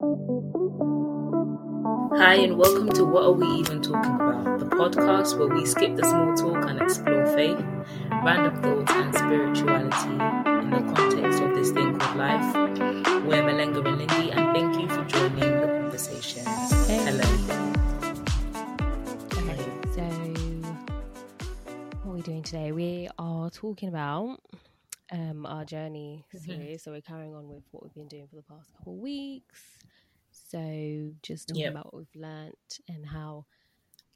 Hi, and welcome to What Are We Even Talking About? The podcast where we skip the small talk and explore faith, random thoughts, and spirituality in the context of this thing called life. We're Malenga and Lindy, and thank you for joining the conversation. Hello. Okay, so what are we doing today? We are talking about um, our journey Mhm. series. So we're carrying on with what we've been doing for the past couple of weeks. So just talking Yep. about what we've learnt and how,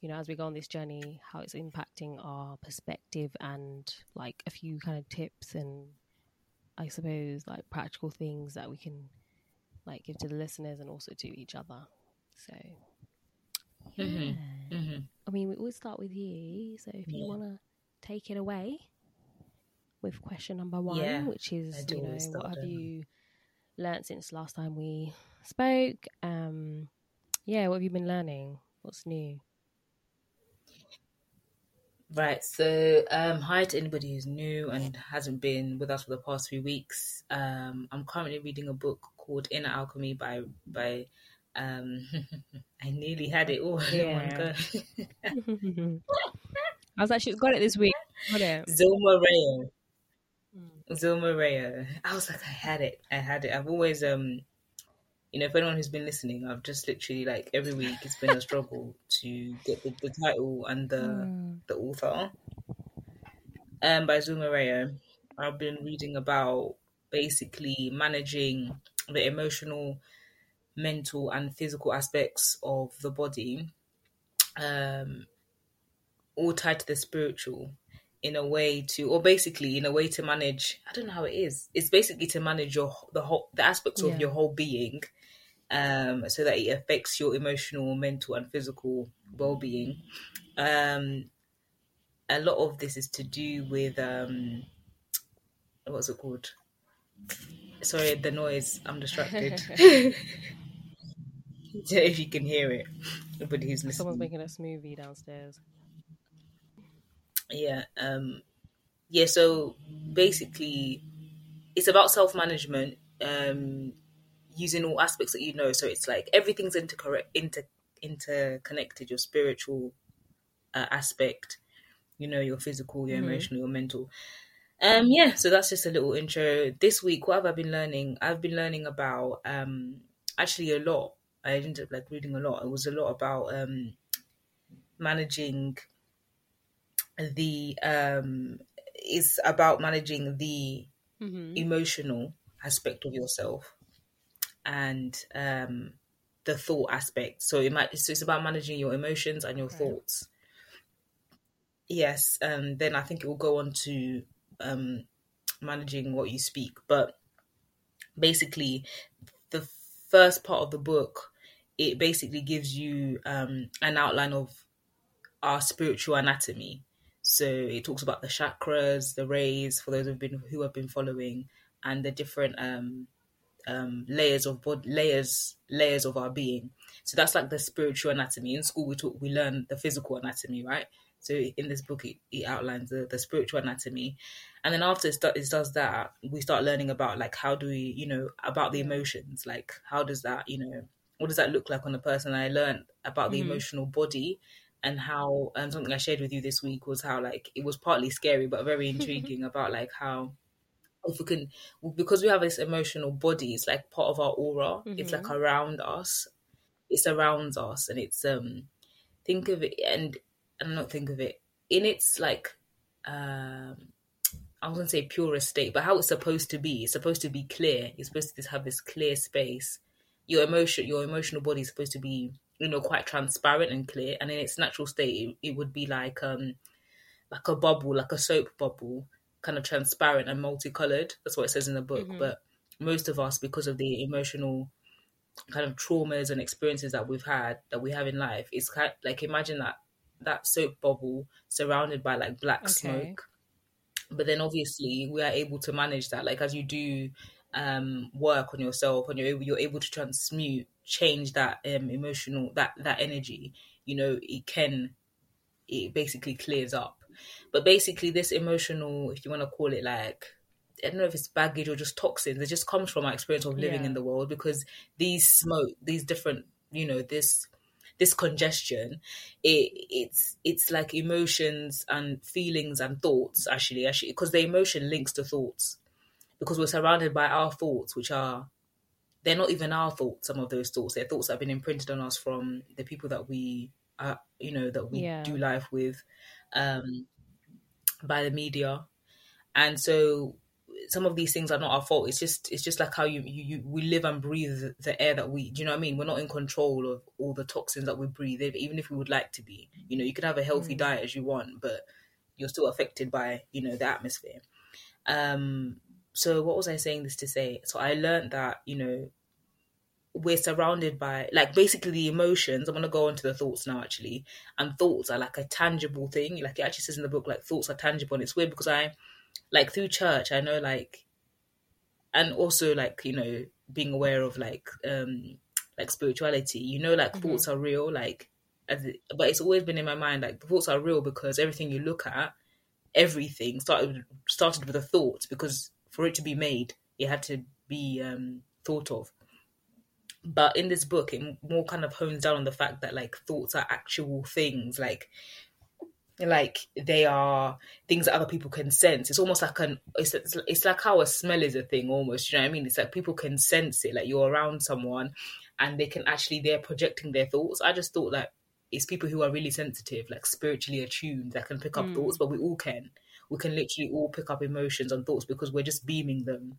you know, as we go on this journey, how it's impacting our perspective and like a few kind of tips and I suppose like practical things that we can like give to the listeners and also to each other. So yeah. Mhm. hmm I mean, we always start with you. So if you want to take it away with question number one, Yeah, which is, you know, what have you learned since last time we spoke? Um, yeah, what have you been learning? What's new? Right. So, um, hi to anybody who's new and hasn't been with us for the past few weeks. Um, I'm currently reading a book called Inner Alchemy by by. Um, I nearly had it all in one Yeah. I was actually got it this week. Got it. Zulma Reyo. Mm. Zulma I was like, I had it. I had it. I've always, um, you know, if anyone who's been listening, I've just literally like every week it's been a struggle to get the, the title and the Mm. the author. Um, by Zuma Reyo. I've been reading about basically managing the emotional, mental, and physical aspects of the body, um, all tied to the spiritual in a way to or basically in a way to manage i don't know how it is. It's basically to manage your the whole the aspects Yeah. of your whole being um so that it affects your emotional mental and physical well-being. Um a lot of this is to do with um what's it called? Sorry the noise. I'm distracted. If you can hear it everybody who's listening. Someone's making a smoothie downstairs. Yeah um yeah so basically it's about self-management um using all aspects that you know. So it's like everything's intercorrect inter interconnected your spiritual uh, aspect you know your physical your Mhm. emotional your mental. Um yeah so that's just a little intro. This week what have i been learning? I've been learning about um actually a lot. I ended up like reading a lot. It was a lot about um managing the um it's about managing the Mm-hmm. emotional aspect of yourself and um the thought aspect so it might so it's about managing your emotions and your Okay. thoughts yes and then i think it will go on to um managing what you speak but basically the first part of the book it basically gives you um an outline of our spiritual anatomy so it talks about the chakras the rays for those who've been who have been following and the different um um layers of body layers layers of our being. So that's like the spiritual anatomy. In school we talk we learn the physical anatomy right? So in this book it, it outlines the, the spiritual anatomy. And then after it, sta- it does that we start learning about like how do we you know about the emotions. Like how does that you know what does that look like on a person? I learned about the Mhm. emotional body and how and something i shared with you this week was how like it was partly scary but very intriguing about like how if we can because we have this emotional body it's like part of our aura it's like Mhm. around us it surrounds us and it's um think of it and and not think of it in its like um I wouldn't say purest state, but how it's supposed to be. It's supposed to be clear. You're supposed to just have this clear space. Your emotion, your emotional body is supposed to be, you know, quite transparent and clear. And in its natural state, it, it would be like um, like a bubble, like a soap bubble, kind of transparent and multicolored. That's what it says in the book. Mhm. But most of us, because of the emotional kind of traumas and experiences that we've had, that we have in life, it's kind like imagine that that soap bubble surrounded by like black Okay. smoke but then obviously we are able to manage that like as you do um work on yourself and you're able you're able to transmute change that um emotional that that energy you know it can it basically clears up but basically this emotional if you want to call it like I don't know if it's baggage or just toxins. It just comes from my experience of living Yeah. in the world because these smoke, these different, you know, this this congestion, it it's it's like emotions and feelings and thoughts actually, actually because the emotion links to thoughts because we're surrounded by our thoughts, which are they're not even our thoughts. Some of those thoughts, they're thoughts that have been imprinted on us from the people that we, uh, you know, that we Yeah. do life with, um, by the media, and so some of these things are not our fault. It's just it's just like how you you, you we live and breathe the air that we. Do you know what I mean? We're not in control of all the toxins that we breathe, even if we would like to be. You know, you can have a healthy Mm. diet as you want, but you're still affected by you know the atmosphere. Um, so what was I saying this to say? So I learned that you know we're surrounded by like basically the emotions. I'm gonna go on to the thoughts now actually, and thoughts are like a tangible thing. Like it actually says in the book, like thoughts are tangible, and it's weird because I like through church I know like, and also like you know being aware of like um like spirituality. You know like Mhm. thoughts are real, like. But it's always been in my mind like the thoughts are real because everything you look at everything started started with a thought because for it to be made it had to be um thought of but in this book it more kind of hones down on the fact that like thoughts are actual things. Like like they are things that other people can sense. It's almost like an it's, it's, like how a smell is a thing almost you know what i mean? It's like people can sense it like you're around someone and they can actually they're projecting their thoughts. I just thought that it's people who are really sensitive like spiritually attuned that can pick up Mm. thoughts but we all can. We can literally all pick up emotions and thoughts because we're just beaming them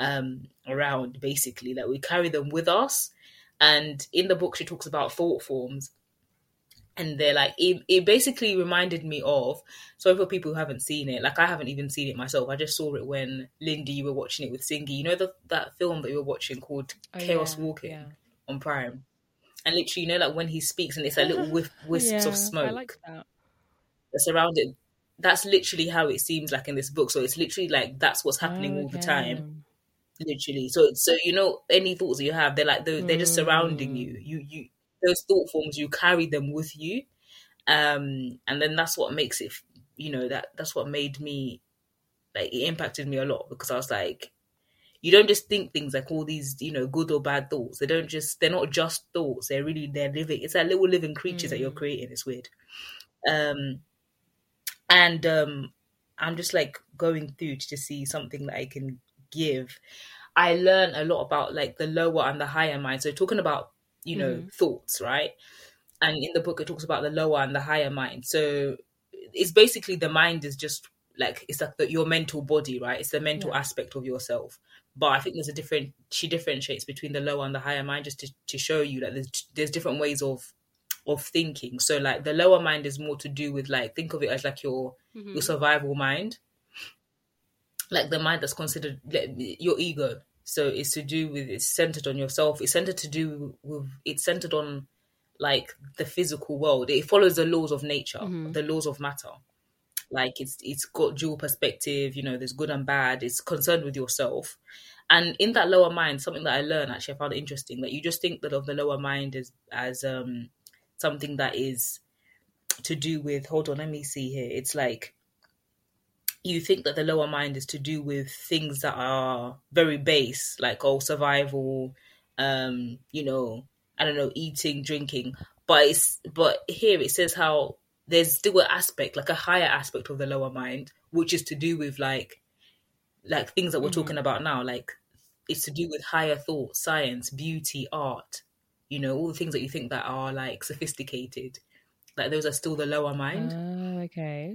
um around basically like we carry them with us. And in the book she talks about thought forms. And they're like it, it basically reminded me of sorry for people who haven't seen it like i haven't even seen it myself. I just saw it when lindy you were watching it with singy. You know the, that film that you were watching called Oh, chaos yeah, walking Yeah. on prime? And literally you know like when he speaks and it's like little whiff, wisps Yeah, of smoke like that. that's around it. That's literally how it seems like in this book. So it's literally like that's what's happening all the time literally. So so you know any thoughts that you have they're like they're, they're just surrounding Mm. you you you those thought forms you carry them with you. Um and then that's what makes it you know that that's what made me like it impacted me a lot because i was like you don't just think things like all these you know good or bad thoughts. They don't just they're not just thoughts. They're really they're living it's like little living creatures that you're Mm. creating. It's weird. Um and um i'm just like going through to just see something that i can give i learn a lot about like the lower and the higher mind so talking about you know Mhm. thoughts right? And in the book it talks about the lower and the higher mind. So it's basically the mind is just like it's like the, your mental body right? It's the mental Yeah. aspect of yourself. But i think there's a different she differentiates between the lower and the higher mind just to, to show you that there's there's different ways of of thinking. So like the lower mind is more to do with like think of it as like your Mhm. your survival mind like the mind that's considered like, your ego. So it's to do with it's centered on yourself. It's centered to do with it's centered on like the physical world. It follows the laws of nature Mhm. the laws of matter. Like it's it's got dual perspective you know there's good and bad. It's concerned with yourself. And in that lower mind something that i learned actually i found interesting that you just think that of the lower mind as as um something that is to do with hold on let me see here. It's like you think that the lower mind is to do with things that are very base like oh survival um you know i don't know eating drinking but it's but here it says how there's still an aspect like a higher aspect of the lower mind which is to do with like like things that we're Mhm. talking about now like it's to do with higher thought science beauty art you know all the things that you think that are like sophisticated like those are still the lower mind Oh, okay.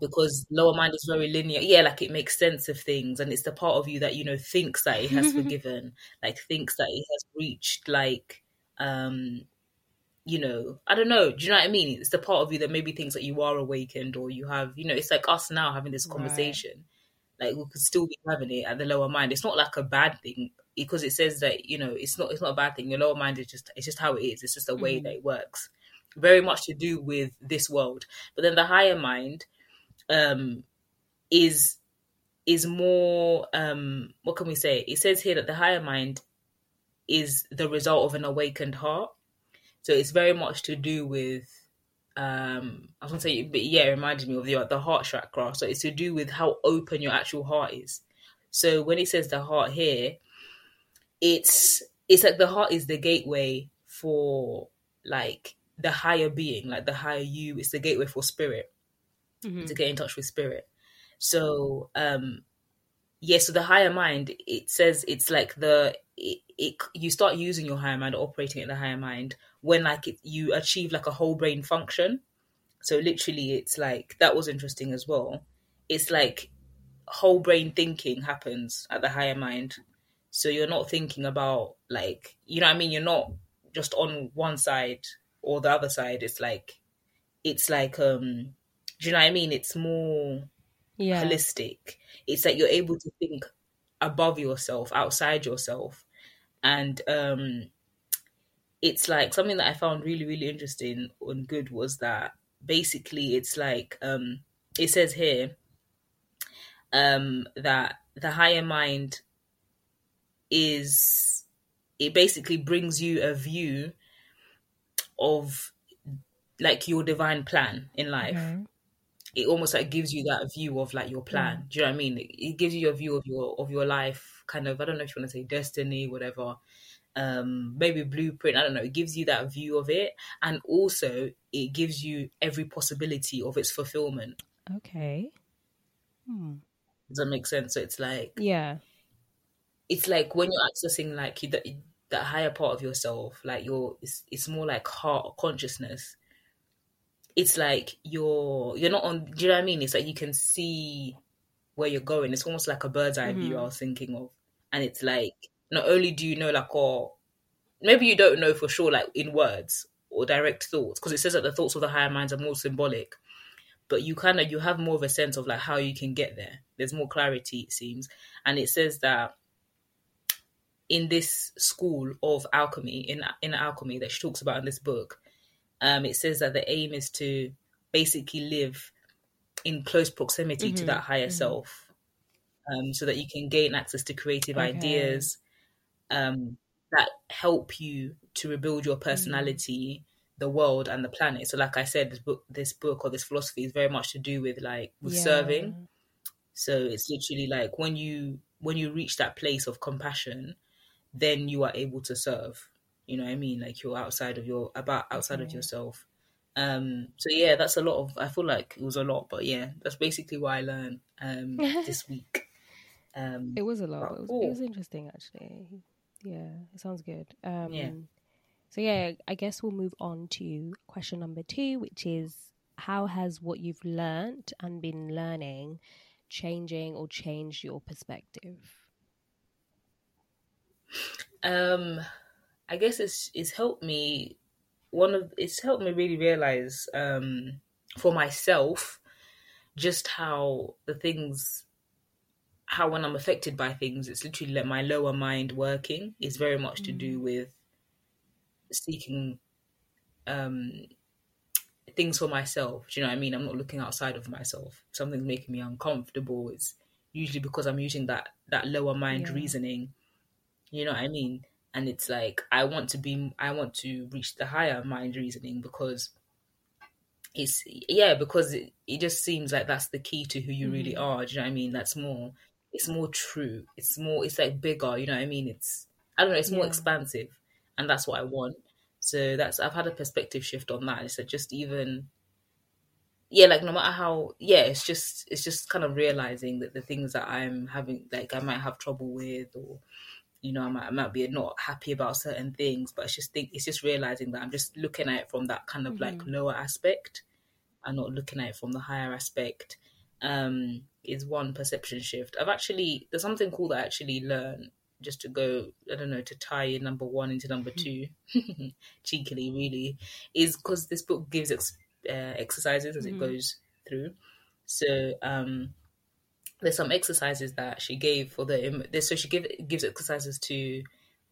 Because lower mind is very linear. Yeah like it makes sense of things and it's the part of you that you know thinks that it has forgiven like thinks that it has reached like um you know i don't know do you know what i mean? It's the part of you that maybe thinks that you are awakened or you have you know it's like us now having this Right. conversation. Like we could still be having it at the lower mind. It's not like a bad thing because it says that you know it's not it's not a bad thing. Your lower mind is just it's just how it is. It's just a way Mhm. that it works. Very much to do with this world. But then the higher mind um is is more um what can we say? It says here that the higher mind is the result of an awakened heart. So it's very much to do with um i was gonna say but yeah it reminded me of the the heart chakra. So it's to do with how open your actual heart is. So when it says the heart here, it's it's like the heart is the gateway for like the higher being, like the higher you. It's the gateway for spirit Mhm. to get in touch with spirit. So um yeah, so the higher mind, it says it's like the it, it you start using your higher mind, operating in the higher mind when like it, you achieve like a whole brain function. So literally, it's like that was interesting as well. It's like whole brain thinking happens at the higher mind. So you're not thinking about like you know I mean. You're not just on one side or the other side. It's like it's like um, do you know what I mean? It's more Yeah. holistic. It's that you're able to think above yourself, outside yourself. And um it's like something that I found really, really interesting and good was that basically it's like um it says here um that the higher mind is it basically brings you a view of like your divine plan in life Okay. It almost like gives you that view of like your plan. Do you know what I mean? It, gives you a view of your of your life, kind of. I don't know if you want to say destiny, whatever. Um, maybe blueprint. I don't know. It gives you that view of it, and also it gives you every possibility of its fulfillment. Okay. Hmm. Does that make sense? So it's like Yeah. it's like when you're accessing like that that higher part of yourself, like your it's it's more like heart consciousness. It's like you're you're not on. Do you know what I mean? It's like you can see where you're going. It's almost like a bird's eye view. I mm-hmm. was thinking of, and it's like not only do you know like oh maybe you don't know for sure like in words or direct thoughts because it says that the thoughts of the higher minds are more symbolic but you kind of you have more of a sense of like how you can get there there's more clarity it seems and it says that in this school of alchemy in in alchemy that she talks about in this book um it says that the aim is to basically live in close proximity to Mhm, that higher mhm. self um so that you can gain access to creative Okay. ideas um that help you to rebuild your personality the world and the planet so like i said this book this book or this philosophy is very much to do with like with Yeah. serving so it's literally like when you when you reach that place of compassion, then you are able to serve. You know what I mean? Like you're outside of your about outside of yourself. Um so yeah, that's a lot of I feel like it was a lot, but yeah, that's basically what I learned um this week. Um It was a lot. But It was, it was interesting, actually. Yeah, it sounds good. Um, Yeah. So, yeah, I guess we'll move on to question number two, which is how has what you've learned and been learning changing or changed your perspective? um I guess it's it's helped me one of it's helped me really realize um for myself just how the things how when I'm affected by things, it's literally like my lower mind working is very much to do with seeking um things for myself. Do you know what I mean? I'm not looking outside of myself. Something's making me uncomfortable, it's usually because I'm using that that lower mind Yeah. reasoning. You know what I mean? And it's like I want to be I want to reach the higher mind reasoning because it's yeah because it, it just seems like that's the key to who you really Mhm. are. Do you know what i mean? That's more it's more true. It's more it's like bigger you know what i mean? It's i don't know it's more expansive. And that's what i want. So that's i've had a perspective shift on that. It's like just even yeah like no matter how yeah it's just it's just kind of realizing that the things that i'm having like i might have trouble with or you know, I might, I might be not happy about certain things, but it's just think it's just realizing that I'm just looking at it from that kind of like Mhm. lower aspect and not looking at it from the higher aspect. Um, is one perception shift. I've actually there's something cool that I actually learned just to go. I don't know to tie in number one into number two, cheekily really, is because this book gives ex- uh, exercises as it Mhm. goes through. So um, there's some exercises that she gave for the this so she give, gives exercises to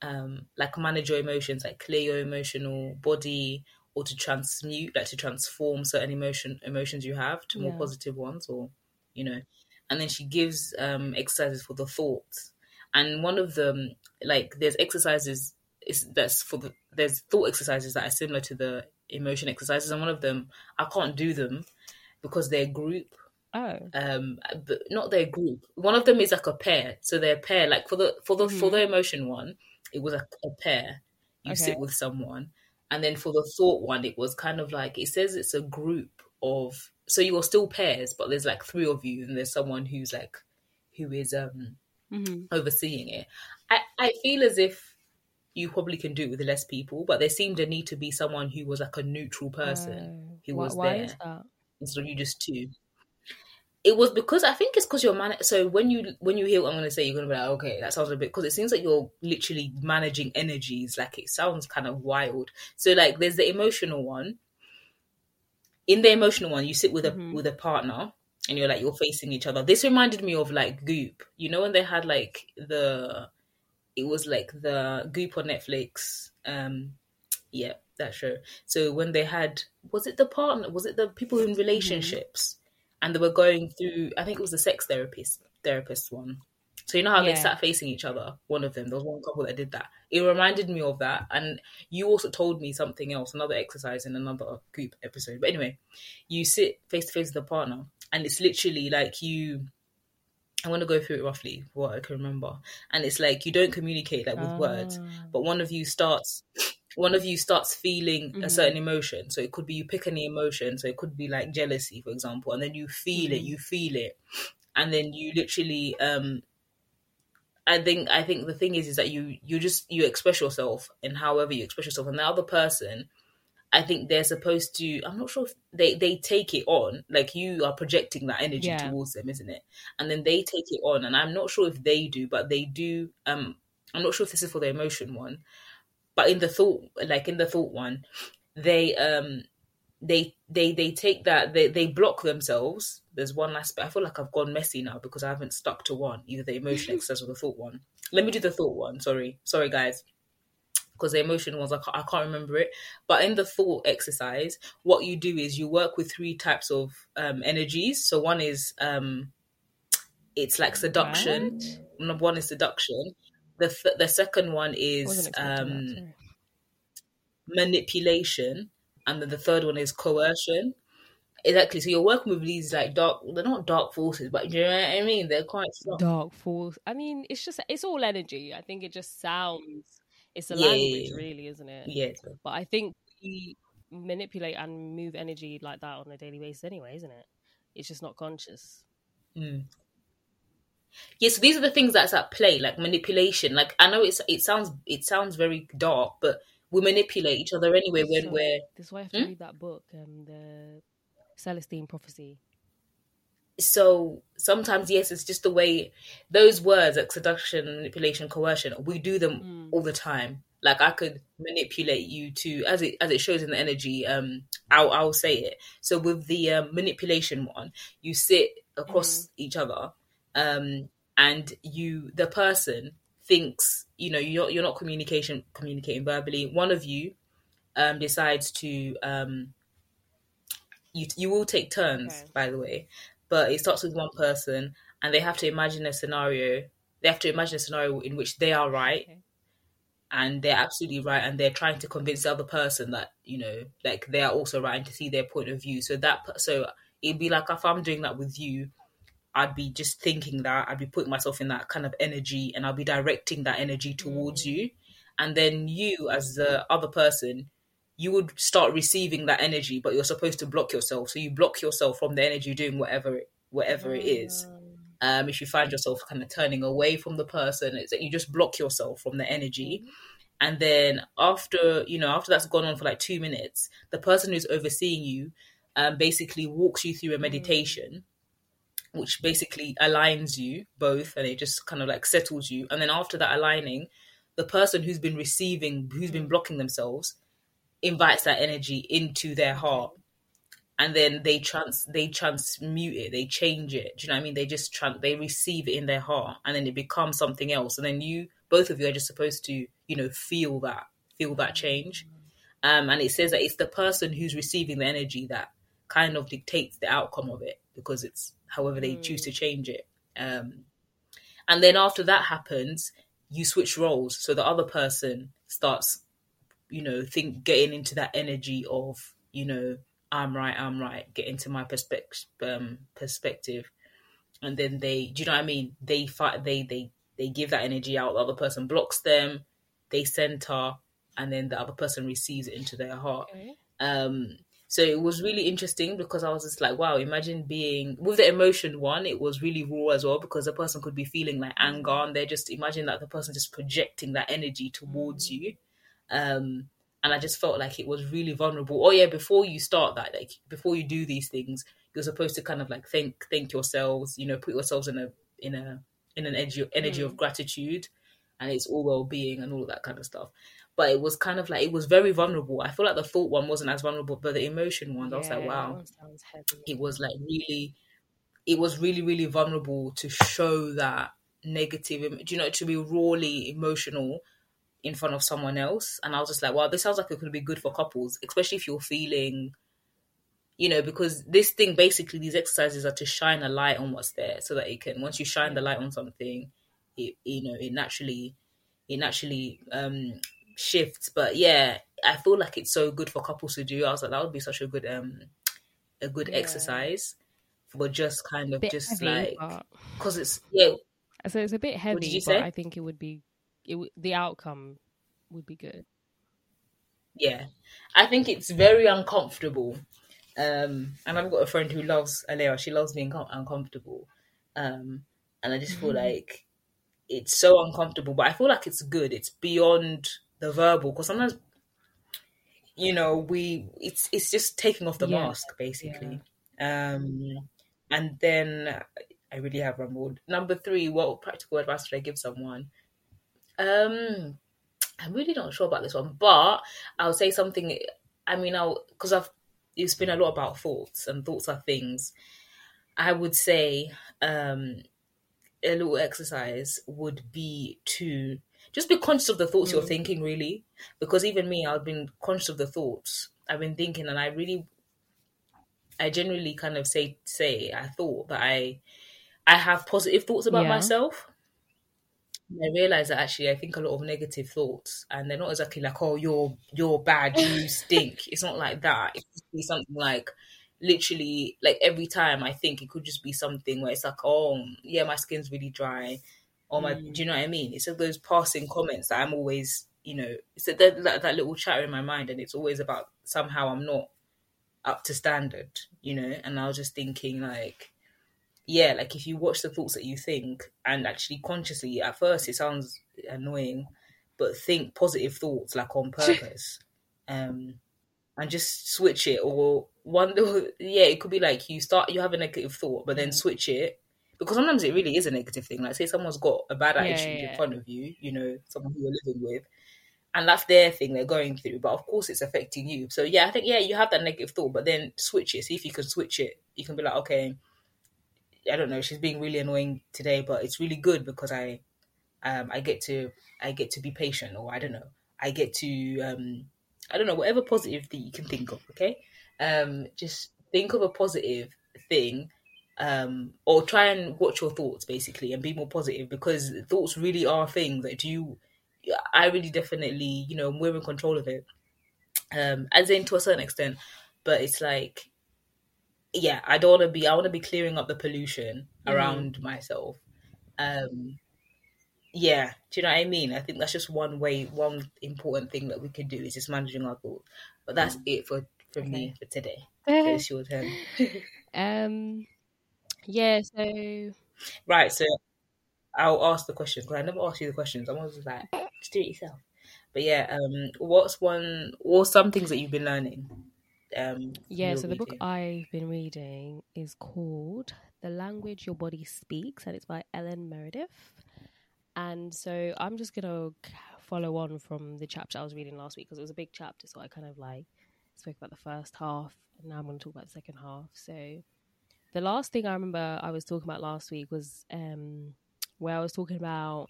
um like manage your emotions like clear your emotional body or to transmute like to transform certain emotion emotions you have to more Yeah. positive ones or you know. And then she gives um exercises for the thoughts. And one of them like there's exercises is that's for the there's thought exercises that are similar to the emotion exercises. And one of them i can't do them because they're group Oh. Um, but not their group. One of them is like a pair. So they're a pair. Like for the for the for Mhm. the emotion one, it was a, a pair. You sit with someone, and then for the thought one, it was kind of like it says it's a group of. So you are still pairs, but there's like three of you, and there's someone who's like, who is um hmm overseeing it. I I feel as if you probably can do it with less people, but there seemed a need to be someone who was like a neutral person who Oh. why, was there instead of you just two. It was because I think it's because you're man. So when you when you hear what I'm going to say, you're going to be like, okay, that sounds a bit. Because it seems like you're literally managing energies. Like it sounds kind of wild. So like, there's the emotional one. In the emotional one, you sit with a Mhm. with a partner, and you're like you're facing each other. This reminded me of like Goop. You know when they had like the, it was like the Goop on Netflix. Um, yeah, that show. So when they had, was it the partner? Was it the people in relationships? And they were going through. I think it was the sex therapist therapist one. So you know how they Yeah. sat facing each other. One of them, there was one couple that did that. It reminded me of that. And you also told me something else, another exercise in another group episode. But anyway, you sit face to face with the partner, and it's literally like you. I want to go through it roughly, what I can remember. And it's like you don't communicate like with words, Ah. but one of you starts one of you starts feeling a Mhm. certain emotion. So it could be you pick any emotion. So it could be like jealousy for example and then you feel it Mhm. you feel it. And then you literally um i think i think the thing is is that you you just you express yourself and however you express yourself. And the other person i think they're supposed to i'm not sure if they they take it on. Like you are projecting that energy Yeah. towards them isn't it? And then they take it on. And i'm not sure if they do but they do um i'm not sure if this is for the emotion one but in the thought like in the thought one they um they they they take that they they block themselves. There's one aspect i feel like i've gone messy now because i haven't stuck to one either the emotion exercise or the thought one. Let me do the thought one. Sorry. Sorry guys. Because the emotion ones I can't, I can't remember it. But in the thought exercise what you do is you work with three types of um energies. So one is um it's like seduction. Number one is seduction the th- the second one is um manipulation, and then the third one is coercion. Exactly. So you're working with these like dark. They're not dark forces, but you know what I mean. They're quite strong. Dark force. I mean, it's just it's all energy. I think it just sounds. It's a Yeah, language, really, isn't it? Yeah. But I think we manipulate and move energy like that on a daily basis, anyway, isn't it? It's just not conscious. Mm. Yeah. So these are the things that's at play, like manipulation. Like I know it's it sounds it sounds very dark, but we manipulate each other anyway when So, we're This is why I have to Hmm? read that book, um, the Celestine Prophecy. so sometimes yes it's just the way those words like seduction manipulation coercion we do them Mm. all the time like i could manipulate you to as it as it shows in the energy um i'll i'll say it so with the um, manipulation one you sit across each other um and you the person thinks you know you're you're not communication communicating verbally one of you um decides to um you you will take turns Okay. by the way but it starts with one person and they have to imagine a scenario they have to imagine a scenario in which they are right Okay. and they're absolutely right and they're trying to convince the other person that you know like they are also right and to see their point of view so that so it'd be like if i'm doing that with you i'd be just thinking that i'd be putting myself in that kind of energy and i'll be directing that energy towards you. And then you as the other person you would start receiving that energy but you're supposed to block yourself. So you block yourself from the energy doing whatever it whatever it is. Um, if you find yourself kind of turning away from the person, it's that you just block yourself from the energy. And then after, you know, after that's gone on for like two minutes, the person who's overseeing you um, basically walks you through a meditation, which basically aligns you both and it just kind of like settles you. And then after that aligning, the person who's been receiving, who's been blocking themselves, invites that energy into their heart. And then they trans they transmute it they change it. Do you know what i mean? They just tran they receive it in their heart and then it becomes something else. And then you both of you are just supposed to you know feel that feel that change. Um and it says that it's the person who's receiving the energy that kind of dictates the outcome of it because it's however they choose to change it um and then after that happens you switch roles so the other person starts you know think getting into that energy of you know I'm right, I'm right, get into my perspective, um, perspective, and then they, do you know what I mean? They fight, they they they give that energy out. The other person blocks them, they center, and then the other person receives it into their heart. Okay. Um, so it was really interesting because I was just like, wow, imagine being with the emotion one, it was really raw as well because the person could be feeling like anger and they're just imagine that the person just projecting that energy towards you. Um, and I just felt like it was really vulnerable. Oh yeah, before you start that, like before you do these things, you're supposed to kind of like think think yourselves, you know, put yourselves in a in a in an energy energy of gratitude and it's all well being and all of that kind of stuff. But it was kind of like it was very vulnerable. I feel like the thought one wasn't as vulnerable, but the emotion one, I was like, wow, it was like really it was really really vulnerable to show that negative do you know to be rawly emotional in front of someone else. And i was just like wow this sounds like it could be good for couples especially if you're feeling you know because this thing basically these exercises are to shine a light on what's there so that it can once you shine the light on something it you know it naturally it naturally um shifts but yeah i feel like it's so good for couples to do i was like that would be such a good um a good Yeah. exercise for just kind of just heavy, like but because it's yeah so it's a bit heavy. but? I think it would be, it w- the outcome would be good. yeah i think it's very uncomfortable um and i've got a friend who loves alea she loves being com- uncomfortable um and i just feel like it's so uncomfortable but i feel like it's good it's beyond the verbal because sometimes you know we it's it's just taking off the Yeah, mask basically. Um and then i really have rambled number three what practical advice would i give someone? Um i'm really not sure about this one but i'll say something i mean i'll because i've it's been a lot about thoughts and thoughts are things. I would say um a little exercise would be to just be conscious of the thoughts you're mm. thinking really because even me i've been conscious of the thoughts i've been thinking and i really i generally kind of say say i thought that i i have positive thoughts about Yeah. myself and I realize that actually I think a lot of negative thoughts, and they're not exactly like, "Oh, you're you're bad, you stink." it's not like that. It could be something like, literally, like every time I think, it could just be something where it's like, "Oh, yeah, my skin's really dry," or my, do you know what I mean? It's those passing comments that I'm always, you know, it's that that, that little chatter in my mind, and it's always about somehow I'm not up to standard, you know. And I was just thinking like yeah, like if you watch the thoughts that you think and actually consciously, at first it sounds annoying, but think positive thoughts like on purpose, um, and just switch it. Or one, yeah, it could be like you start, you have a negative thought, but then switch it because sometimes it really is a negative thing. Like say someone's got a bad Yeah, attitude yeah, in front of you, you know, someone who you're living with. And that's their thing they're going through, but of course it's affecting you. So yeah, I think yeah, you have that negative thought, but then switch it. See if you can switch it. You can be like, okay, I don't know, she's being really annoying today, but it's really good because I um I get to I get to be patient or I don't know. I get to um I don't know, whatever positive thing you can think of, okay? Um just think of a positive thing um or try and watch your thoughts basically and be more positive because thoughts really are things that you I really definitely, you know, we're in control of it. Um as in to a certain extent, but it's like yeah, I don't want to be. I want to be clearing up the pollution around myself. Um, yeah, do you know what I mean? I think that's just one way, one important thing that we can do is just managing our thoughts. But that's it for for me for today. It's your turn, um, yeah. So right? So I'll ask the questions because I never ask you the questions. I'm always like, just do it yourself. But yeah, um, what's one or some things that you've been learning? Um, yeah. So the book? I've been reading is called "The Language Your Body Speaks," and it's by Ellen Meredith. And so I'm just gonna follow on from the chapter I was reading last week because it was a big chapter. So I kind of like spoke about the first half, and now I'm going to talk about the second half. So the last thing I remember I was talking about last week was um, where I was talking about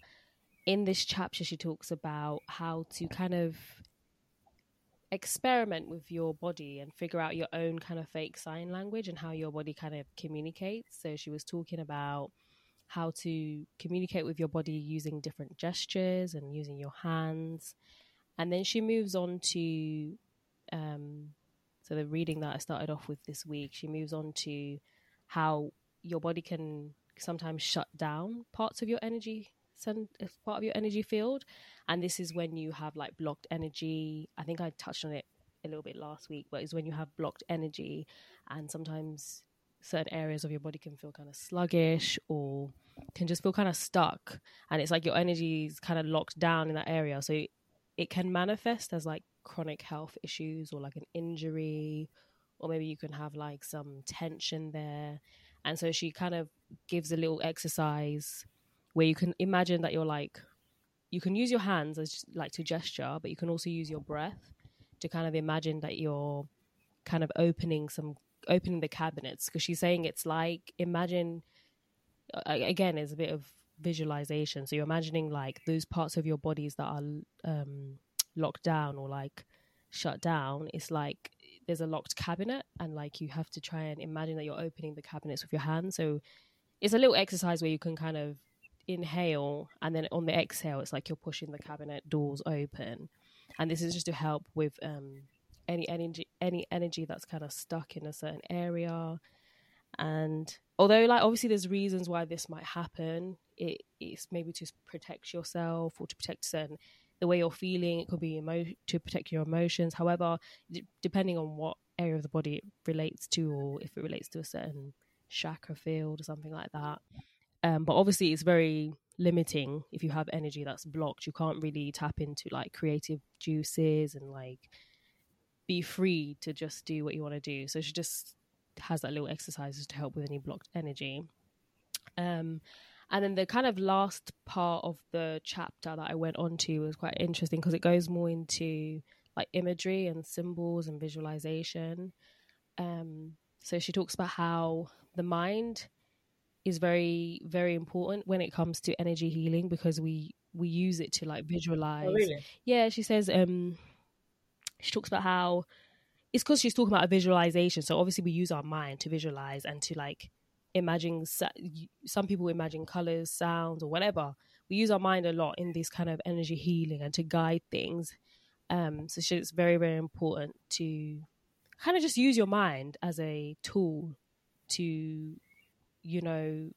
in this chapter she talks about how to kind of experiment with your body and figure out your own kind of fake sign language and how your body kind of communicates. So she was talking about how to communicate with your body using different gestures and using your hands. And then she moves on to um So the reading that I started off with this week, she moves on to how your body can sometimes shut down parts of your energy send uh, part of your energy field. And this is when you have like blocked energy. I think i touched on it a little bit last week but it's when you have blocked energy and sometimes certain areas of your body can feel kind of sluggish or can just feel kind of stuck. And it's like your energy is kind of locked down in that area. So it can manifest as like chronic health issues or like an injury or maybe you can have like some tension there. And so she kind of gives a little exercise where you can imagine that you're like you can use your hands as like to gesture but you can also use your breath to kind of imagine that you're kind of opening some opening the cabinets. Because she's saying it's like imagine again it's a bit of visualization. So you're imagining like those parts of your bodies that are um, locked down or like shut down. It's like there's a locked cabinet and like you have to try and imagine that you're opening the cabinets with your hands. So it's a little exercise where you can kind of inhale and then on the exhale it's like you're pushing the cabinet doors open. And this is just to help with um, any energy any energy that's kind of stuck in a certain area. And although like obviously there's reasons why this might happen it, it's maybe to protect yourself or to protect certain the way you're feeling it could be emo- to protect your emotions. However d- depending on what area of the body it relates to or if it relates to a certain chakra field or something like that. Um, but obviously it's very limiting. If you have energy that's blocked you can't really tap into like creative juices and like be free to just do what you want to do. So she just has that little exercises to help with any blocked energy. Um and then the kind of last part of the chapter that i went on to was quite interesting because it goes more into like imagery and symbols and visualization. Um so she talks about how the mind is very very important when it comes to energy healing because we we use it to like visualize. Oh, really? yeah she says um she talks about how it's because she's talking about a visualization. So obviously we use our mind to visualize and to like imagine some people imagine colors sounds or whatever. We use our mind a lot in this kind of energy healing and to guide things. Um so it's very very important to kind of just use your mind as a tool to you know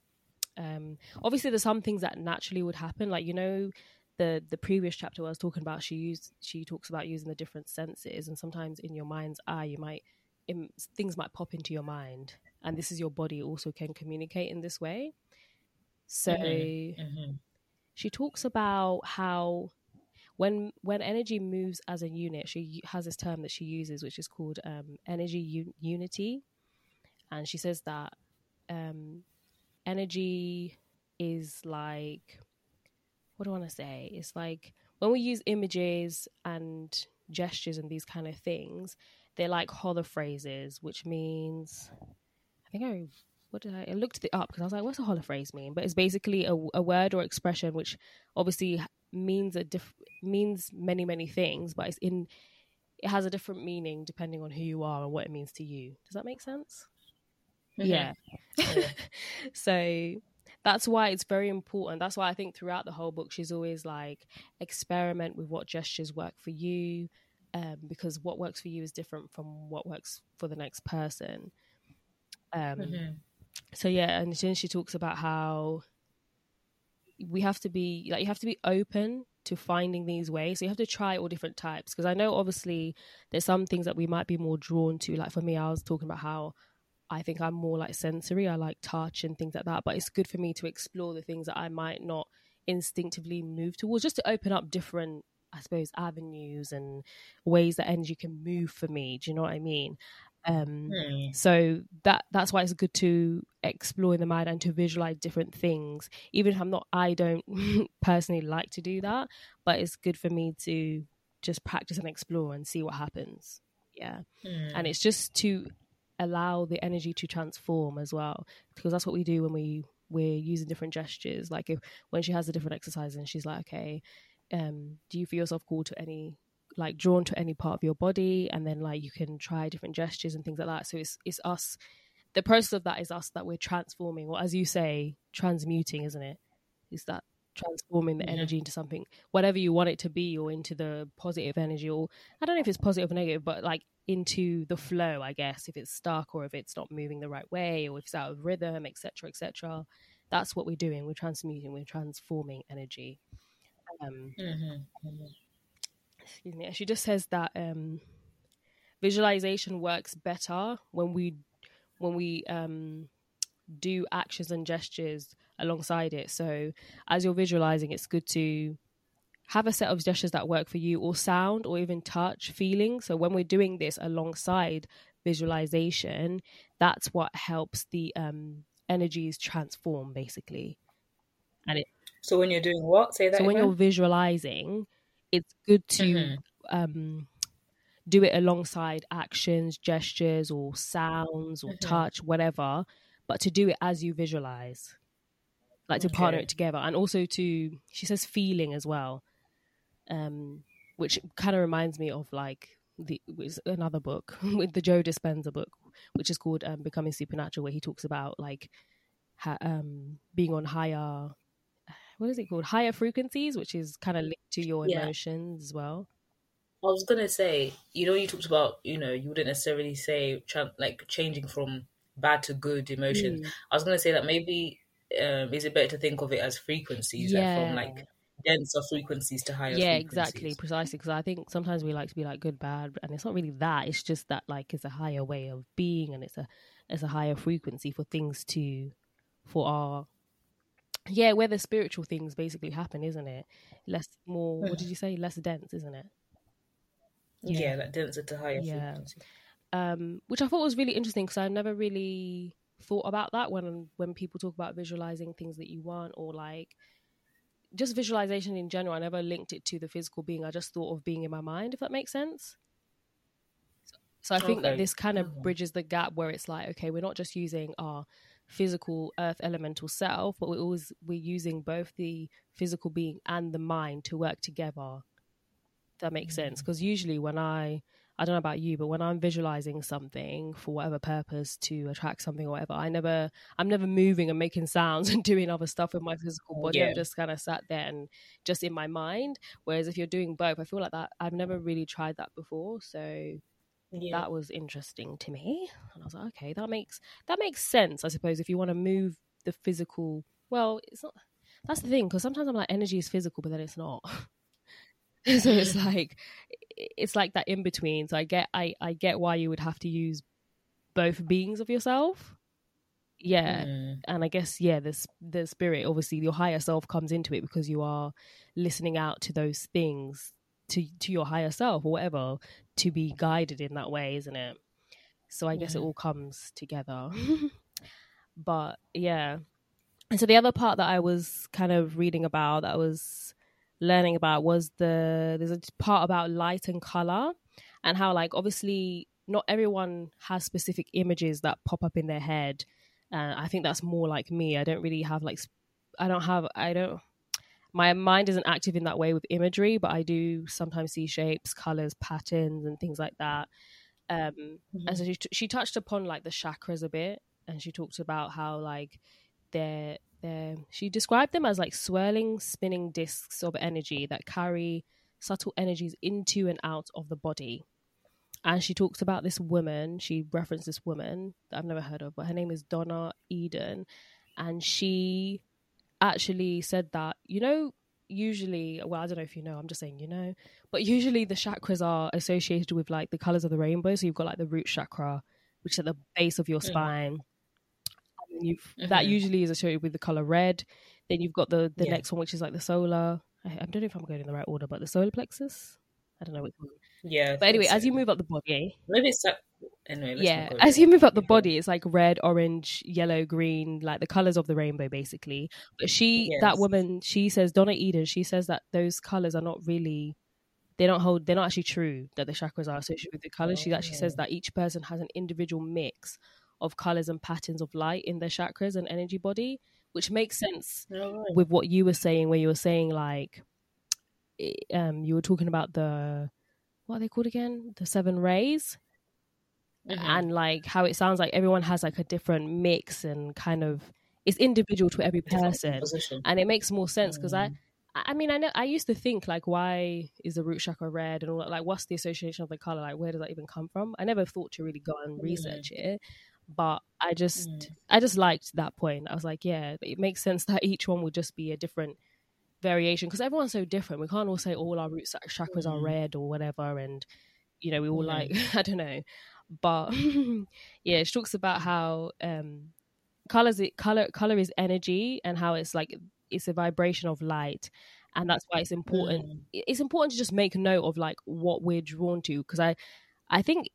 um obviously there's some things that naturally would happen. Like you know the the previous chapter I was talking about she used she talks about using the different senses and sometimes in your mind's eye you might in, things might pop into your mind and this is your body also can communicate in this way so mm-hmm. Mm-hmm. she talks about how when when energy moves as a unit she has this term that she uses which is called um, energy un- unity and she says that um, energy is like what do I want to say? It's like when we use images and gestures and these kind of things, they're like holophrases, which means think I what did I, I looked it up because I was like, what's a holophrase mean? But it's basically a, a word or expression which obviously means a diff- means many many things, but it's in it has a different meaning depending on who you are and what it means to you. Does that make sense? Mm-hmm. Yeah. so that's why it's very important. That's why I think throughout the whole book, she's always like, experiment with what gestures work for you, um, because what works for you is different from what works for the next person. Um, mm-hmm. So yeah, and then she talks about how we have to be like you have to be open to finding these ways. So you have to try all different types because I know obviously there's some things that we might be more drawn to. Like for me, I was talking about how I think I'm more like sensory. I like touch and things like that. But it's good for me to explore the things that I might not instinctively move towards, just to open up different, I suppose, avenues and ways that energy can move for me. Do you know what I mean? Um, hmm. So that that's why it's good to explore in the mind and to visualize different things. Even if I'm not, I don't personally like to do that, but it's good for me to just practice and explore and see what happens. Yeah, hmm. and it's just to allow the energy to transform as well because that's what we do when we we're using different gestures like if when she has a different exercise and she's like okay um do you feel yourself called to any like drawn to any part of your body and then like you can try different gestures and things like that. So it's it's us the process of that is us that we're transforming or as you say transmuting isn't it? Is that transforming the energy into something whatever you want it to be or into the positive energy or i don't know if it's positive or negative but like into the flow i guess if it's stuck or if it's not moving the right way or if it's out of rhythm etc etc that's what we're doing. We're transmuting we're transforming energy. Um Mhm. Excuse me she just says that um visualization works better when we when we um do actions and gestures alongside it so as you're visualizing it's good to have a set of gestures that work for you or sound or even touch feeling so when we're doing this alongside visualization that's what helps the um energies transform basically and it So when you're doing what? Say that. so when you're visualizing it's good to Mhm. um do it alongside actions gestures or sounds or Mhm. touch whatever but to do it as you visualize like to partner it together and also to she says feeling as well um which kind of reminds me of like the was another book with the Joe Dispenza book which is called um, Becoming Supernatural where he talks about like ha- um being on higher what is it called higher frequencies which is kind of linked to your Yeah. emotions as well I was gonna say, you know, you talked about, you know, you wouldn't necessarily say tra- like changing from bad to good emotions. Mm. I was gonna say that maybe um, is it better to think of it as frequencies, like from like denser frequencies to higher yeah exactly precisely because i think sometimes we like to be like good bad and it's not really that it's just that like it's a higher way of being and it's a it's a higher frequency for things to for our yeah where the spiritual things basically happen isn't it less more what did you say less dense isn't it Yeah, like denser to higher Yeah. frequency. um, which I thought was really interesting because I never really thought about that when when people talk about visualizing things that you want or like just visualization in general. I never linked it to the physical being. I just thought of being in my mind, if that makes sense. So, so I think that this kind of Mhm. bridges the gap where it's like, okay, we're not just using our physical earth elemental self, but we're always we're using both the physical being and the mind to work together. That makes mm. sense. Because usually when I I don't know about you, but when I'm visualizing something for whatever purpose to attract something or whatever, I never, I'm never moving and making sounds and doing other stuff with my physical body. Yeah. I'm just kind of sat there and just in my mind. Whereas if you're doing both, I feel like that I've never really tried that before. So Yeah. that was interesting to me, and I was like, okay, that makes that makes sense. I suppose if you want to move the physical, well, it's not. That's the thing because sometimes I'm like, energy is physical, but then it's not. so it's like it's like that in between. So I get I I get why you would have to use both beings of yourself. Yeah, Mm. and I guess yeah, this the spirit, obviously, your higher self comes into it because you are listening out to those things to to your higher self or whatever to be guided in that way, isn't it? So I guess it all comes together. but yeah, and so the other part that I was kind of reading about that I was learning about was the there's a part about light and color and how like obviously not everyone has specific images that pop up in their head uh, i think that's more like me i don't really have like i don't have i don't my mind isn't active in that way with imagery but i do sometimes see shapes colors patterns and things like that. Um and so she, she touched upon like the chakras a bit and she talked about how like they're they're she described them as like swirling spinning discs of energy that carry subtle energies into and out of the body. And she talks about this woman she referenced this woman that i've never heard of but her name is donna eden. And she actually said that you know usually well i don't know if you know i'm just saying you know but usually the chakras are associated with like the colors of the rainbow so you've got like the root chakra which is at the base of your Mm. spine and then you've that usually is associated with the color red then you've got the the Yeah. next one which is like the solar I, I don't know if i'm going in the right order but the solar plexus i don't know which one Yeah. But anyway think as you move up the body maybe it's that. Anyway, yeah as you move up the body it's like red orange yellow green like the colors of the rainbow basically. But she that woman she says donna eden she says that those colors are not really they don't hold they're not actually true that the chakras are associated with the colors. She actually says Oh. that each person has an individual mix of colors and patterns of light in their chakras and energy body which makes sense Alright. with what you were saying where you were saying like um you were talking about the what are they called again? The seven rays Mhm. and like how it sounds like everyone has like a different mix and kind of it's individual to every person, and it makes more sense because I. Mm. I I mean, I know I used to think like, why is the root chakra red and all that? Like, what's the association of the color? Like, where does that even come from? I never thought to really go and research it, but I just, Mm. I just liked that point. I was like, yeah, it makes sense that each one would just be a different variation because everyone's so different. We can't all say all our root ch- chakras are Mm. red or whatever, and you know, we all Mm. like, I don't know, but yeah, she talks about how um colors color color is energy and how it's like it's a vibration of light. And that's why it's important Mm. it's important to just make note of like what we're drawn to. Because i i think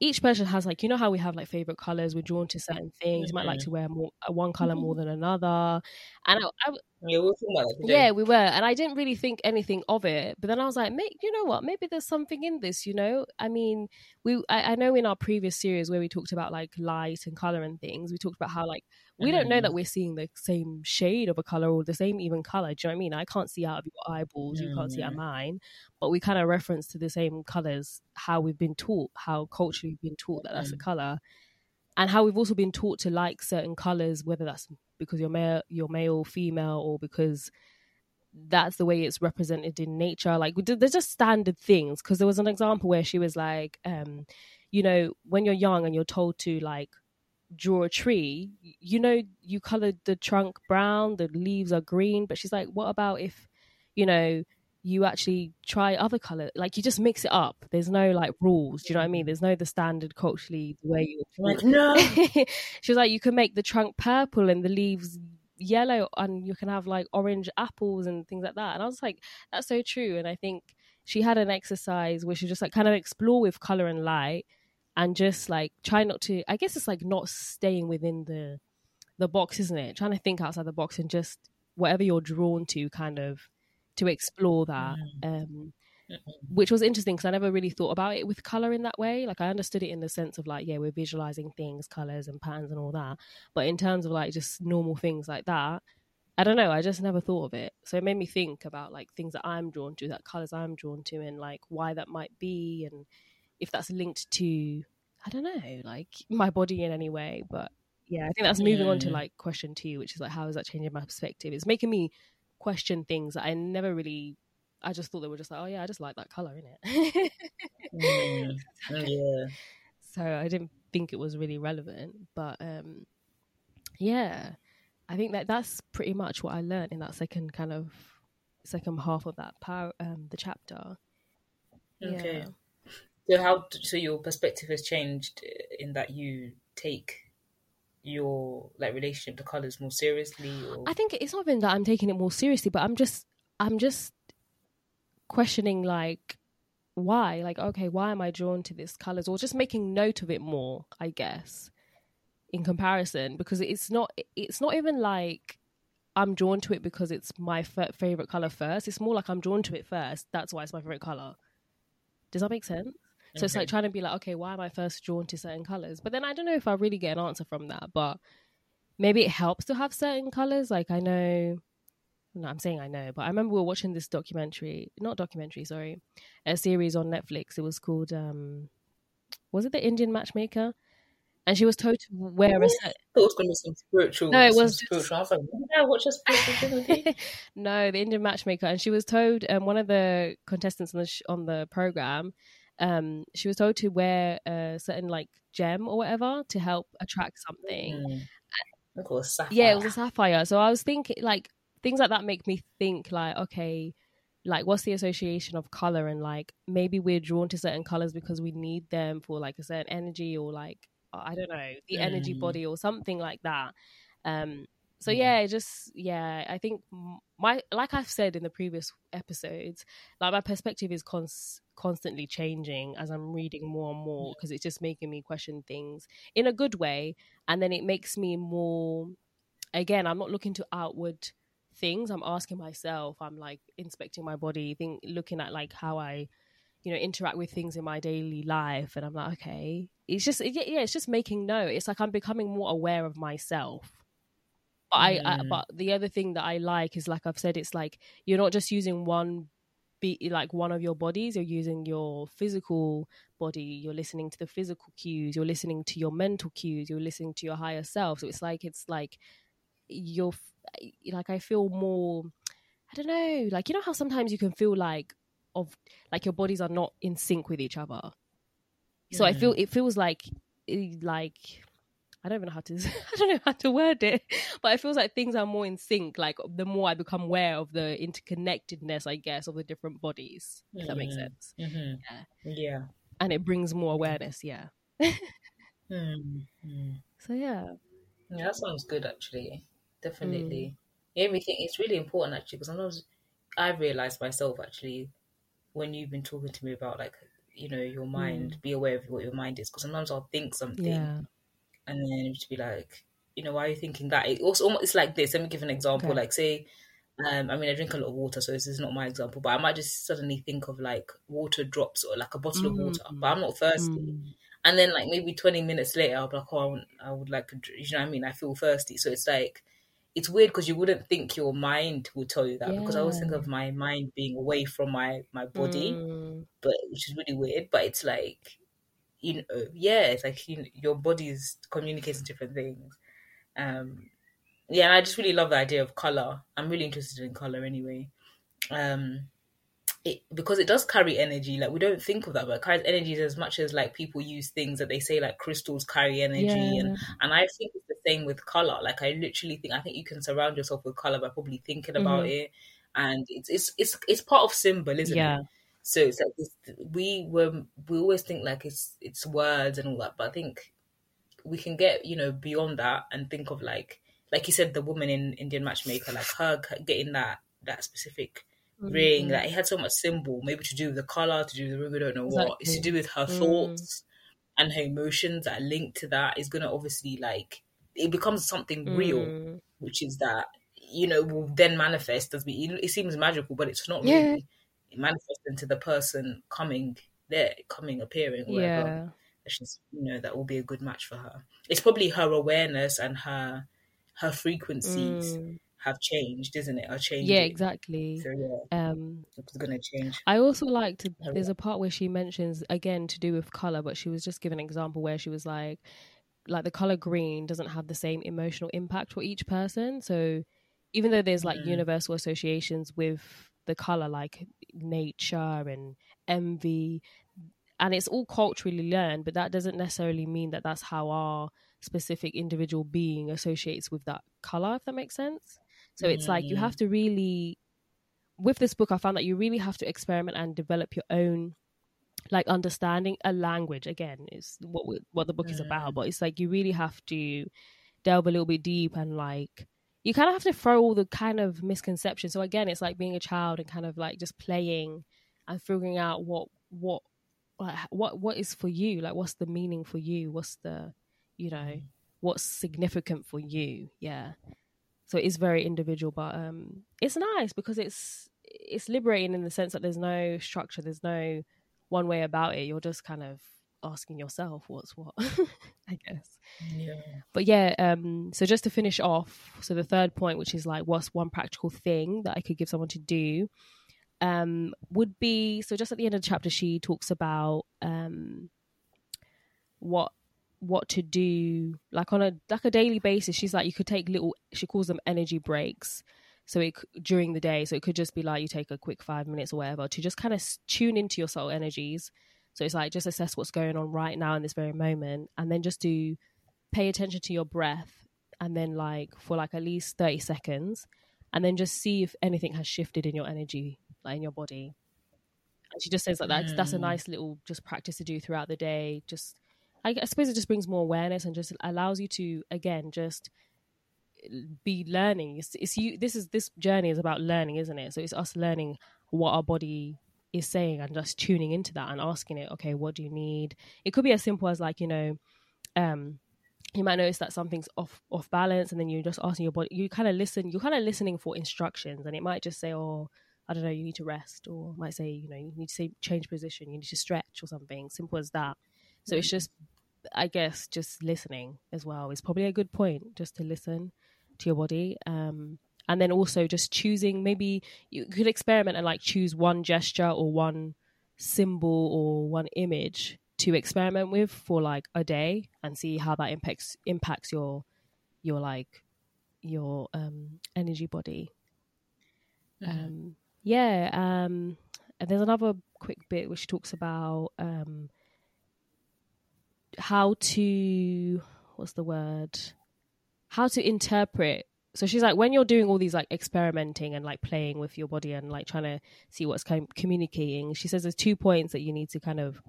each person has like you know how we have like favorite colors we're drawn to certain things. You might like Mhm. to wear more uh, one color more than another. And I, I, Yeah, we were talking about that today. yeah, we were, and I didn't really think anything of it. But then I was like, "Mate, you know what? Maybe there's something in this." You know, I mean, we I, I know in our previous series where we talked about like light and color and things, we talked about how like we don't know that we're seeing the same shade of a color or the same even color. Do you know what I mean? I can't see out of your eyeballs, you can't see out of mine, but we kind of reference to the same colors, how we've been taught, how culturally we've been taught that that's a Mhm. And how we've also been taught to like certain colors, whether that's because you're male, you're male, female, or because that's the way it's represented in nature. Like there's just standard things. Because there was an example where she was like, um, you know, when you're young and you're told to like draw a tree, you know, you colored the trunk brown, the leaves are green, but she's like, what about if, you know, you actually try other color like you just mix it up there's no like rules do you know what i mean there's no the standard culturally the way you like, no. she was like, you can make the trunk purple and the leaves yellow, and you can have like orange apples and things like that. And I was like, that's so true. And I think she had an exercise where she just like kind of explore with color and light, and just like try not to. I guess it's like not staying within the the box, isn't it? Trying to think outside the box and just whatever you're drawn to, kind of to explore that. Um, which was interesting because I never really thought about it with color in that way. Like I understood it in the sense of like, yeah, we're visualizing things, colors and patterns and all that. But in terms of like just normal things like that, I don't know. I just never thought of it. So it made me think about like things that I'm drawn to, that colors I'm drawn to, and like why that might be, and if that's linked to, I don't know, like my body in any way. But yeah, I think that's moving on to like question two, which is like, how is that changing my perspective? It's making me question things that I never really. I just thought they were just like, oh yeah, I just like that color in it. Mm. Yeah. so I didn't think it was really relevant. But um, yeah, I think that that's pretty much what I learned in that second kind of second half of that power, um, the chapter. Okay. Yeah. So how? So your perspective has changed in that you take your like relationship to colors more seriously, or? I think it's not even that I'm taking it more seriously, but I'm just I'm just questioning like why? Like okay why am i drawn to this colors or just making note of it more i guess in comparison. Because it's not it's not even like i'm drawn to it because it's my f- favorite color first. It's more like i'm drawn to it first. That's why it's my favorite color does that make sense so it's like trying to be like okay why am i first drawn to certain colors but then i don't know if i really get an answer from that but maybe it helps to have certain colors like i know no, I'm saying I know, but I remember we were watching this documentary, not documentary, sorry, a series on Netflix. It was called, um, was it the Indian Matchmaker? And she was told to wear a certain, I thought it was going to be some spiritual. No, it was just- spiritual. I was like, did watch a spiritual thing no, the Indian Matchmaker, and she was told, um, one of the contestants on the sh- on the program, um, she was told to wear a certain like gem or whatever to help attract something. Mm. I it was sapphire. yeah it was a sapphire so i was thinking like things like that make me think like okay like what's the association of color and like maybe we're drawn to certain colors because we need them for like a certain energy or like i don't know the energy Mm. body or something like that um so Yeah. yeah just yeah i think my like i've said in the previous episodes like my perspective is cons- constantly changing as i'm reading more and more because it's just making me question things in a good way and then it makes me more again i'm not looking to outward things i'm asking myself i'm like inspecting my body think looking at like how i you know interact with things in my daily life and i'm like okay. It's just yeah, yeah it's just making note it's like i'm becoming more aware of myself but I, I Mm. but the other thing that i like is like i've said it's like you're not just using one be like one of your bodies you're using your physical body you're listening to the physical cues you're listening to your mental cues you're listening to your higher self so it's like it's like you're like I feel more. I don't know, like you know how sometimes you can feel like of like your bodies are not in sync with each other. So I feel it feels like like I don't even know how to I don't know how to word it, but it feels like things are more in sync. Like the more I become aware of the interconnectedness, I guess, of the different bodies. If that makes sense. Mm-hmm. Yeah. Yeah. And it brings more awareness. Yeah. Mm-hmm. So yeah. Yeah, that sounds good actually. Mm. Definitely. Everything it's really important actually because sometimes I've realized myself actually when you've been talking to me about like you know your mind, be aware of what your mind is because sometimes I'll think something Mm. Yeah. And then just be like, you know, why are you thinking that? It also almost it's like this. Let me give an example. Okay. Like say, um, I mean, I drink a lot of water, so this is not my example, but I might just suddenly think of like water drops or like a bottle of water, but I'm not thirsty. Mm. And then like maybe 20 minutes later, I'll be like, oh, I, want, I would like, you know what I mean? I feel thirsty. So it's like, it's weird because you wouldn't think your mind would tell you that because I always think of my mind being away from my my body, Mm. but which is really weird. But it's like, you know, yeah, it's like you know, your body is communicating different things. Um, yeah, and I just really love the idea of color. I'm really interested in color anyway. Um, it because it does carry energy. Like we don't think of that, but it carries energy as much as like people use things that they say like crystals carry energy, Yeah. and and I think it's the same with color. Like I literally think I think you can surround yourself with color by probably thinking about Mhm. it, and it's it's it's it's part of symbol, isn't Yeah. it? So it's like this, we were we always think like it's it's words and all that, but I think we can get you know beyond that and think of like like you said the woman in Indian Matchmaker, like her getting that that specific ring like that it had so much symbol, maybe to do with the color, to do with the ring, we don't know what. It's to do with her Mm. thoughts and her emotions that are linked to that is gonna obviously like it becomes something real, Mm. which is that you know will then manifest as we. It seems magical, but it's not Yeah. really. It manifests into the person coming there, coming appearing, whatever. Yeah. Just you know that will be a good match for her. It's probably her awareness and her her frequencies Mm. have changed, isn't it? Are changing. Yeah, exactly. So yeah, Um, it's gonna change. I also liked there's a part where she mentions again to do with color, but she was just giving an example where she was like, like the color green doesn't have the same emotional impact for each person. So even though there's like Mm. universal associations with the color, like nature and envy, and it's all culturally learned, but that doesn't necessarily mean that that's how our specific individual being associates with that color. If that makes sense. So it's like you Mm. have to really with this book, I found that you really have to experiment and develop your own like understanding a language. Again, is what we, what the book is about. But it's like you really have to delve a little bit deep and like you kind of have to throw all the kind of misconceptions. So again, it's like being a child and kind of like just playing and figuring out what what like what what is for you. Like what's the meaning for you? What's the you know what's significant for you? Yeah so it's very individual but um it's nice because it's it's liberating in the sense that there's no structure there's no one way about it you're just kind of asking yourself what's what i guess. Yeah. but yeah um so just to finish off so the third point which is like what's one practical thing that i could give someone to do um would be so just at the end of the chapter she talks about um what what to do like on a like a daily basis. She's like you could take little she calls them energy breaks. So it during the day so it could just be like you take a quick five minutes or whatever to just kind of tune into your soul energies so it's like just assess what's going on right now in this very moment and then just do pay attention to your breath and then like for like at least 30 seconds and then just see if anything has shifted in your energy like in your body. And she just says that that's, that's a Mm. nice little just practice to do throughout the day. Just I, I suppose it just brings more awareness and just allows you to again just be learning. It's, it's you this is this journey is about learning isn't it? So it's us learning what our body is saying and just tuning into that and asking it okay what do you need? It could be as simple as like you know um you might notice that something's off off balance and then you're just asking your body you kind of listen you're kind of listening for instructions and it might just say oh i don't know you need to rest or might say you know you need to say change position you need to stretch or something simple as that. So it's just i guess just listening as well is probably a good point just to listen to your body um and then also just choosing maybe you could experiment and like choose one gesture or one symbol or one image to experiment with for like a day and see how that impacts impacts your your like your um, energy body. Mhm. Um, yeah, um, and there's another quick bit which talks about um, how to what's the word? How to interpret. So she's like, when you're doing all these like experimenting and like playing with your body and like trying to see what's com- communicating, she says there's two points that you need to kind of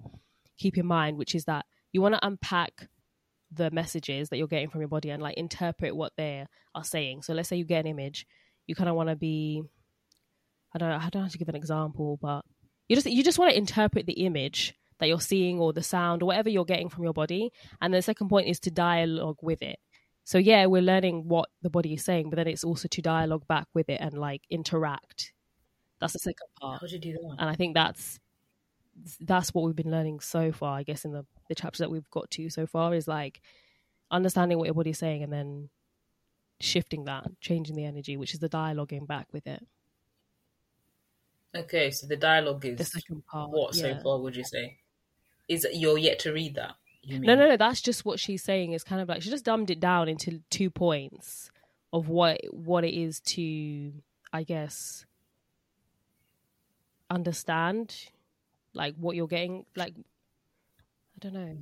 keep in mind, which is that you want to unpack the messages that you're getting from your body and like interpret what they are saying. So let's say you get an image, you kind of want to be I don't know, I don't how to give an example, but you just you just want to interpret the image that you're seeing or the sound or whatever you're getting from your body. And the second point is to dialogue with it. So yeah, we're learning what the body is saying, but then it's also to dialogue back with it and like interact. That's the second part. How do you do that? And I think that's that's what we've been learning so far, I guess, in the, the chapters that we've got to so far is like understanding what your body's saying and then shifting that, changing the energy, which is the dialoguing back with it. Okay, so the dialogue is The second part. what so far? Would you say? Is you're yet to read that? No, no, no. That's just what she's saying. It's kind of like she just dumbed it down into two points of what what it is to, I guess, understand, like what you're getting. Like, I don't know.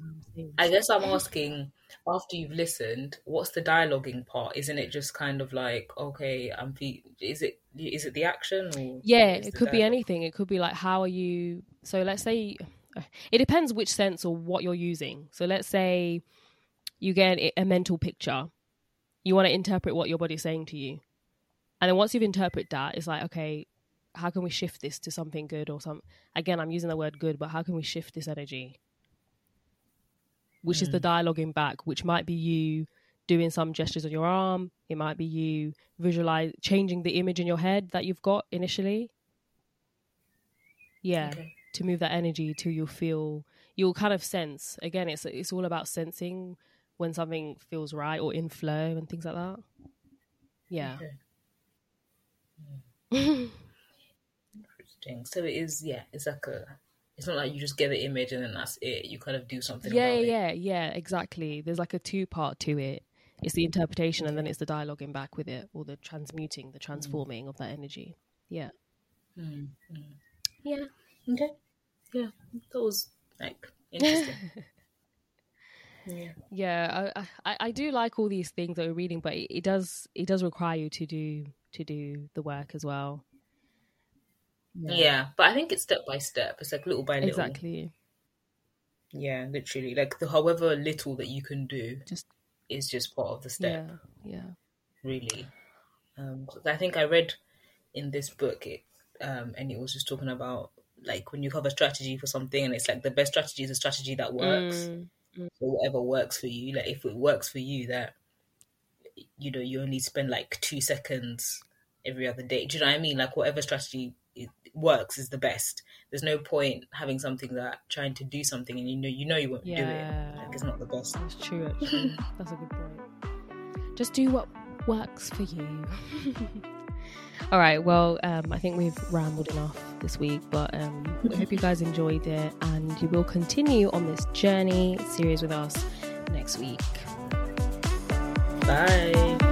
I guess I'm asking after you've listened, what's the dialoguing part? Isn't it just kind of like, okay, I'm fe- is it is it the action or Yeah, it could be anything. It could be like, how are you? So let's say it depends which sense or what you're using. So let's say you get a- mental picture. You want to interpret what your body's saying to you. And then once you've interpreted that, it's like, okay, how can we shift this to something good or some again, I'm using the word good, but how can we shift this energy? Which is the hmm. dialoguing back, which might be you doing some gestures on your arm. It might be you visualize changing the image in your head that you've got initially. Yeah, Okay. To move that energy till you feel you'll kind of sense. Again, it's it's all about sensing when something feels right or in flow and things like that. Yeah. Okay. Interesting. So it is, yeah. It's like a. It's not like you just get the image and then that's it. You kind of do something. yeah, about it. yeah, yeah, exactly. There's like a two part to it. It's the interpretation and then it's the dialoguing back with it, or the transmuting, the transforming of that energy. Yeah. Mm, mm. Yeah. Okay. Yeah, that was like interesting. yeah. Yeah, I, I I do like all these things that we're reading, but it, it does it does require you to do to do the work as well. Yeah, but I think it's step by step. It's like little by little. Exactly. Yeah, literally. Like the however little that you can do Just is just part of the step. yeah, yeah. really. Um, 'cause I think I read in this book, it, um, and it was just talking about like when you have a strategy for something, and it's like the best strategy is a strategy that works. Mm, or whatever works for you. Like if it works for you, that you know you only spend like two seconds every other day. Do you know what I mean? Like whatever strategy it works is the best. There's no point having something that trying to do something and you know you know you won't do it. Like it's not the best. That's true, actually. That's a good point. Just do what works for you. All right. Well, um, I think we've rambled enough this week, but um, I hope you guys enjoyed it, and you will continue on this journey series with us next week. Bye.